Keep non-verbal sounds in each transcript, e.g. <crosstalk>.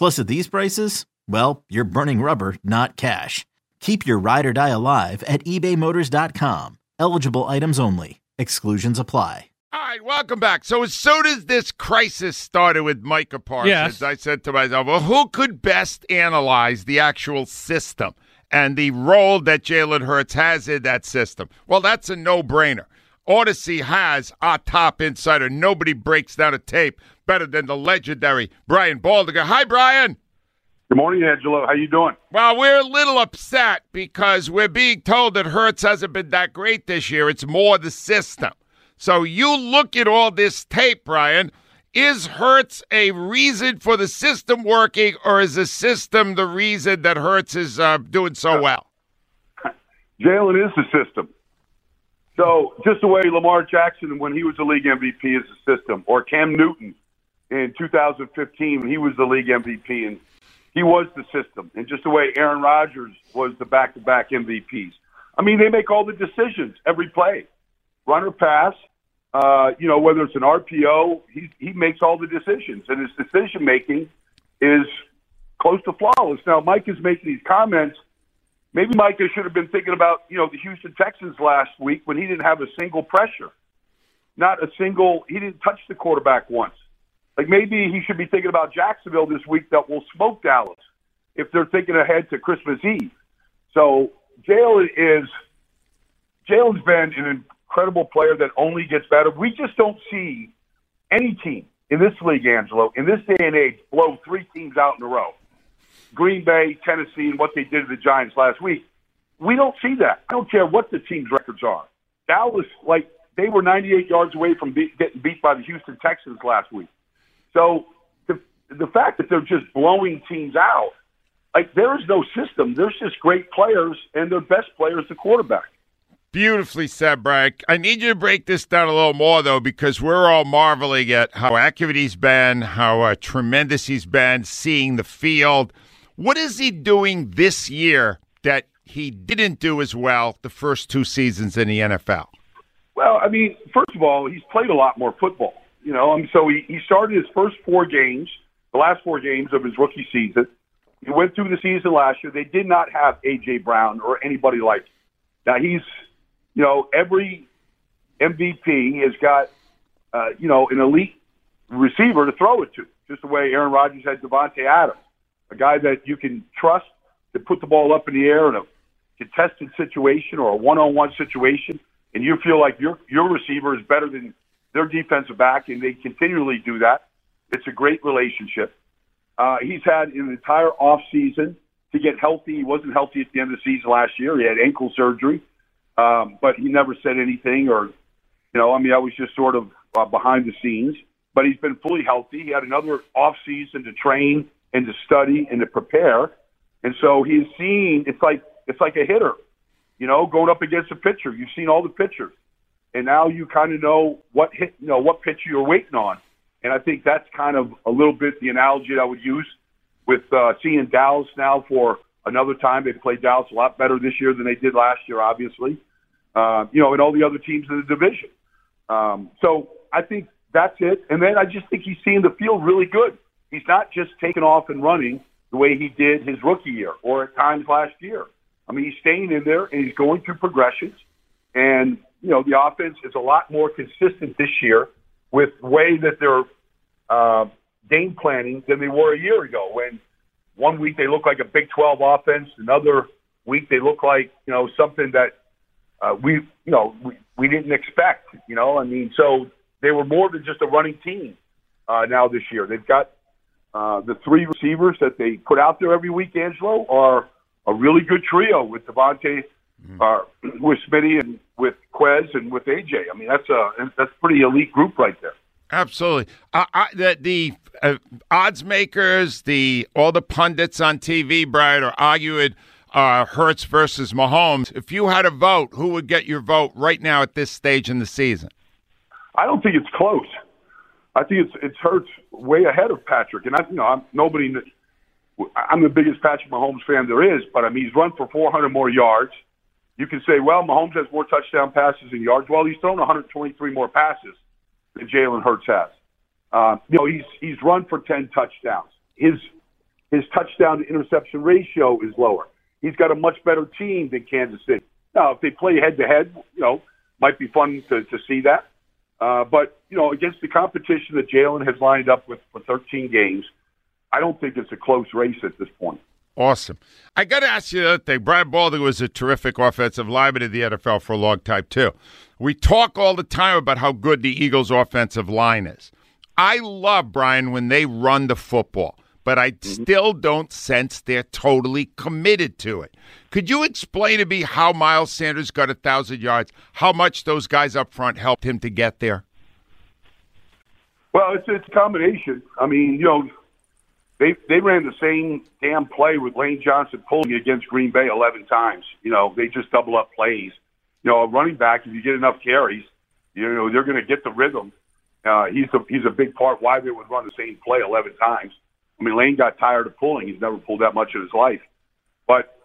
Plus, at these prices, well, you're burning rubber, not cash. Keep your ride or die alive at ebaymotors.com. Eligible items only. Exclusions apply. All right, welcome back. So as soon as this crisis started with Micah Parsons, Yes. I said to myself, well, who could best analyze the actual system and the role that Jalen Hurts has in that system? Well, that's a no-brainer. Audacy has our top insider. Nobody breaks down a tape better than the legendary Brian Baldinger. Hi, Brian. Good morning, Angelo. How you doing? Well, we're a little upset because we're being told that Hurts hasn't been that great this year. It's more the system. So you look at all this tape, Brian. Is Hurts a reason for the system working, or is the system the reason that Hurts is uh, doing so well? <laughs> Jalen is the system. So just the way Lamar Jackson, when he was the league MVP, is the system, or Cam Newton in 2015, when he was the league MVP, and he was the system, and just the way Aaron Rodgers was the back-to-back MVPs. I mean, they make all the decisions every play, run or pass. Uh, you know, whether it's an RPO, he he makes all the decisions, and his decision making is close to flawless. Now, Mike is making these comments. Maybe Micah should have been thinking about, you know, the Houston Texans last week when he didn't have a single pressure. Not a single, he didn't touch the quarterback once. Like maybe he should be thinking about Jacksonville this week that will smoke Dallas if they're thinking ahead to Christmas Eve. So Jalen is, Jalen's been an incredible player that only gets better. We just don't see any team in this league, Angelo, in this day and age, blow three teams out in a row. Green Bay, Tennessee, and what they did to the Giants last week. We don't see that. I don't care what the team's records are. Dallas, like, they were 98 yards away from be- getting beat by the Houston Texans last week. So the, the fact that they're just blowing teams out, like, there is no system. There's just great players, and their best player is the quarterback. Beautifully said, Brian. I need you to break this down a little more, though, because we're all marveling at how accurate he's been, how uh, tremendous he's been, seeing the field. What is he doing this year that he didn't do as well the first two seasons in the NFL? Well, I mean, first of all, he's played a lot more football. You know, and so he, he started his first four games, the last four games of his rookie season. He went through the season last year. They did not have A.J. Brown or anybody like him. Now, he's, you know, every MVP has got, uh, you know, an elite receiver to throw it to, just the way Aaron Rodgers had Davante Adams, a guy that you can trust to put the ball up in the air in a contested situation or a one-on-one situation, and you feel like your your receiver is better than their defensive back, and they continually do that. It's a great relationship. Uh, he's had an entire off season to get healthy. He wasn't healthy at the end of the season last year. He had ankle surgery, um, but he never said anything, or you know, I mean, I was just sort of uh, behind the scenes. But he's been fully healthy. He had another off season to train and to study and to prepare, and so he's seen. It's like it's like a hitter, you know, going up against a pitcher. You've seen all the pitchers, and now you kind of know what hit, you know, what pitcher you're waiting on. And I think that's kind of a little bit the analogy I would use with uh, seeing Dallas now for another time. They played Dallas a lot better this year than they did last year, obviously. uh, you know, and all the other teams in the division. Um, so I think that's it. And then I just think he's seeing the field really good. He's not just taking off and running the way he did his rookie year or at times last year. I mean, he's staying in there and he's going through progressions. And, you know, the offense is a lot more consistent this year with the way that they're uh, game planning than they were a year ago when one week they look like a Big 12 offense, another week they look like, you know, something that uh, we, you know, we, we didn't expect, you know, I mean, so they were more than just a running team uh, now this year. They've got uh, the three receivers that they put out there every week, Angelo, are a really good trio with DeVonta, mm-hmm. uh, with Smitty, and with Quez, and with AJ. I mean, that's a that's a pretty elite group right there. Absolutely. Uh, I, the the uh, odds makers, the all the pundits on TV, Brian, are arguing uh, Hurts versus Mahomes. If you had a vote, who would get your vote right now at this stage in the season? I don't think it's close. I think it's it's Hurts way ahead of Patrick, and I you know I'm nobody. I'm the biggest Patrick Mahomes fan there is, but I mean he's run for 400 more yards. You can say, well, Mahomes has more touchdown passes and yards. Well, he's thrown 123 more passes than Jalen Hurts has. Uh, you know, he's he's run for 10 touchdowns. His his touchdown to interception ratio is lower. He's got a much better team than Kansas City. Now, if they play head to head, you know, might be fun to, to see that. Uh, but you know, against the competition that Jalen has lined up with for 13 games, I don't think it's a close race at this point. Awesome. I got to ask you the other thing. Brian Baldinger was a terrific offensive lineman in the NFL for a long time too. We talk all the time about how good the Eagles' offensive line is. I love Brian when they run the football but I mm-hmm. still don't sense they're totally committed to it. Could you explain to me how Miles Sanders got a thousand yards? How much those guys up front helped him to get there? Well, it's it's a combination. I mean, you know, they they ran the same damn play with Lane Johnson pulling against Green Bay eleven times. You know, they just double up plays. You know, a running back, if you get enough carries, you know they're going to get the rhythm. Uh, he's a he's a big part why they would run the same play eleven times. I mean, Lane got tired of pulling. He's never pulled that much in his life. But,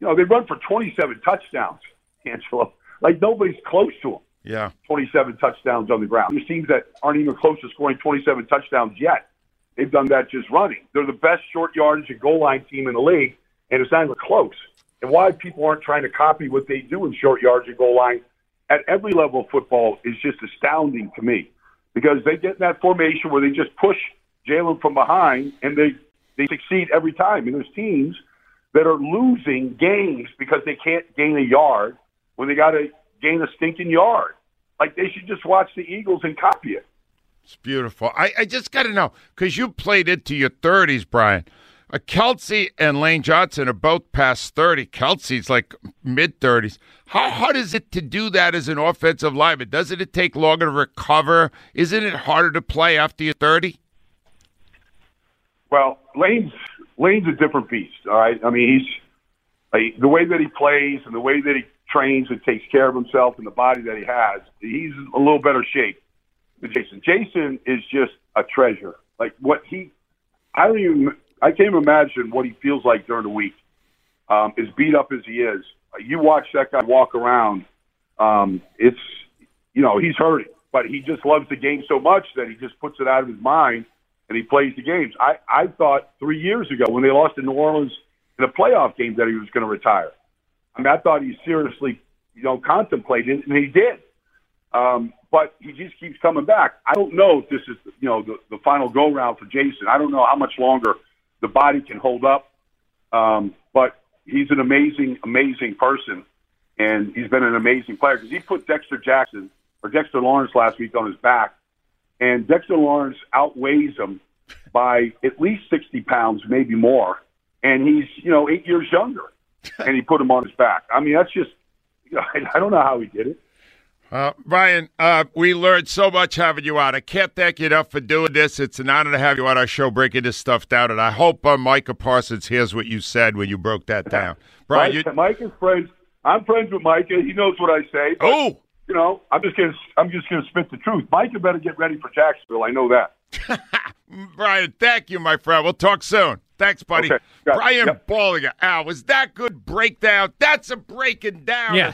you know, they run for 27 touchdowns, <laughs> Angelo. Like nobody's close to him. Yeah. 27 touchdowns on the ground. There's teams that aren't even close to scoring 27 touchdowns yet. They've done that just running. They're the best short yardage and goal line team in the league, and it's not even close. And why people aren't trying to copy what they do in short yardage and goal line at every level of football is just astounding to me because they get in that formation where they just push – Jalen from behind, and they they succeed every time. And there's teams that are losing games because they can't gain a yard when they got to gain a stinking yard. Like they should just watch the Eagles and copy it. It's beautiful. I, I just got to know because you played into your 30s, Brian. Uh, Kelce and Lane Johnson are both past 30. Kelce's like mid 30s. How hard is it to do that as an offensive lineman? Doesn't it take longer to recover? Isn't it harder to play after you're 30? Well, Lane's Lane's a different beast. All right, I mean he's like, the way that he plays and the way that he trains and takes care of himself and the body that he has. He's a little better shape than Jason. Jason is just a treasure. Like what he, I don't even, I can't even imagine what he feels like during the week. Um, as beat up as he is, you watch that guy walk around. Um, it's, you know, he's hurting, but he just loves the game so much that he just puts it out of his mind and he plays the games. I, I thought three years ago when they lost in New Orleans in a playoff game that he was going to retire. I mean, I thought he seriously, you know, contemplated, and he did. Um, but he just keeps coming back. I don't know if this is, you know, the, the final go round for Jason. I don't know how much longer the body can hold up. Um, but he's an amazing, amazing person, and he's been an amazing player because he put Dexter Jackson or Dexter Lawrence last week on his back and Dexter Lawrence outweighs him by at least 60 pounds, maybe more. And he's, you know, eight years younger. <laughs> and he put him on his back. I mean, that's just, <laughs> I don't know how he did it. Uh, Ryan, uh, we learned so much having you on. I can't thank you enough for doing this. It's an honor to have you on our show breaking this stuff down. And I hope uh, Micah Parsons hears what you said when you broke that down. <laughs> Brian, Mike, you... Mike is friends. I'm friends with Micah. He knows what I say. oh, you know, I'm just gonna I'm just gonna spit the truth. Mike, you better get ready for Jacksonville. I know that. <laughs> Brian, thank you, my friend. We'll talk soon. Thanks, buddy. Okay, Brian yep. Baldinger. Al, was that good breakdown? That's a breaking down. Yeah.